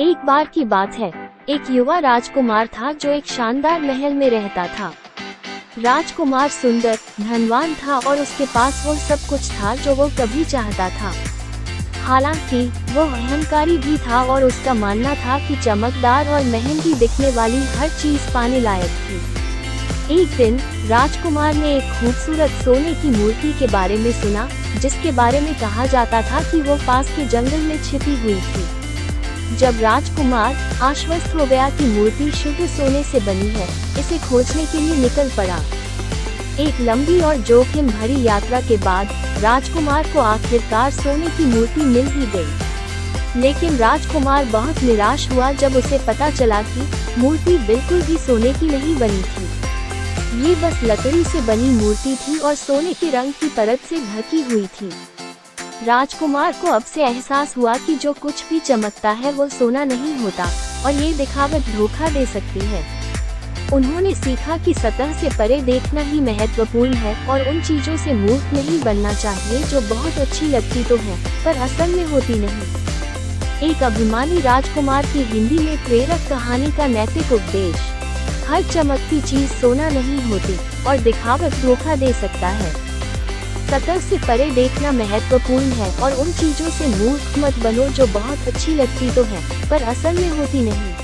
एक बार की बात है। एक युवा राजकुमार था जो एक शानदार महल में रहता था। राजकुमार सुंदर, धनवान था और उसके पास वो सब कुछ था जो वो कभी चाहता था। हालाँकि, वो अहंकारी भी था और उसका मानना था कि चमकदार और महँगी दिखने वाली हर चीज़ पाने लायक थी। एक दिन, राजकुमार ने एक खूबसूरत सोने की मूर्ति के बारे में सुना, जिसके बारे में कहा जाता था कि वो पास के जंगल में छिपी हुई थी। जब राजकुमार आश्वस्त हो गया कि मूर्ति शुद्ध सोने से बनी है, इसे खोजने के लिए निकल पड़ा। एक लंबी और जोखिम भरी यात्रा के बाद राजकुमार को आखिरकार सोने की मूर्ति मिल ही गई। लेकिन राजकुमार बहुत निराश हुआ जब उसे पता चला कि मूर्ति बिल्कुल भी सोने की नहीं बनी थी। ये बस लकड़ी से बनी मूर्ति थी और सोने के रंग की परत से ढकी हुई थी। राजकुमार को अब से एहसास हुआ कि जो कुछ भी चमकता है वो सोना नहीं होता, और ये दिखावट धोखा दे सकती है। उन्होंने सीखा कि सतह से परे देखना ही महत्वपूर्ण है, और उन चीज़ों से मूर्ख नहीं बनना चाहिए जो बहुत अच्छी लगती तो है, पर असल में होती नहीं। एक अभिमानी राजकुमार की हिंदी में प्रेरक कहानी का नैतिक उपदेश, हर चमकती चीज़ सोना नहीं होती, और दिखावट धोखा दे सकता है। सतह से परे देखना महत्वपूर्ण है और उन चीज़ों से मूर्ख मत बनो जो बहुत अच्छी लगती तो है, पर असल में होती नहीं।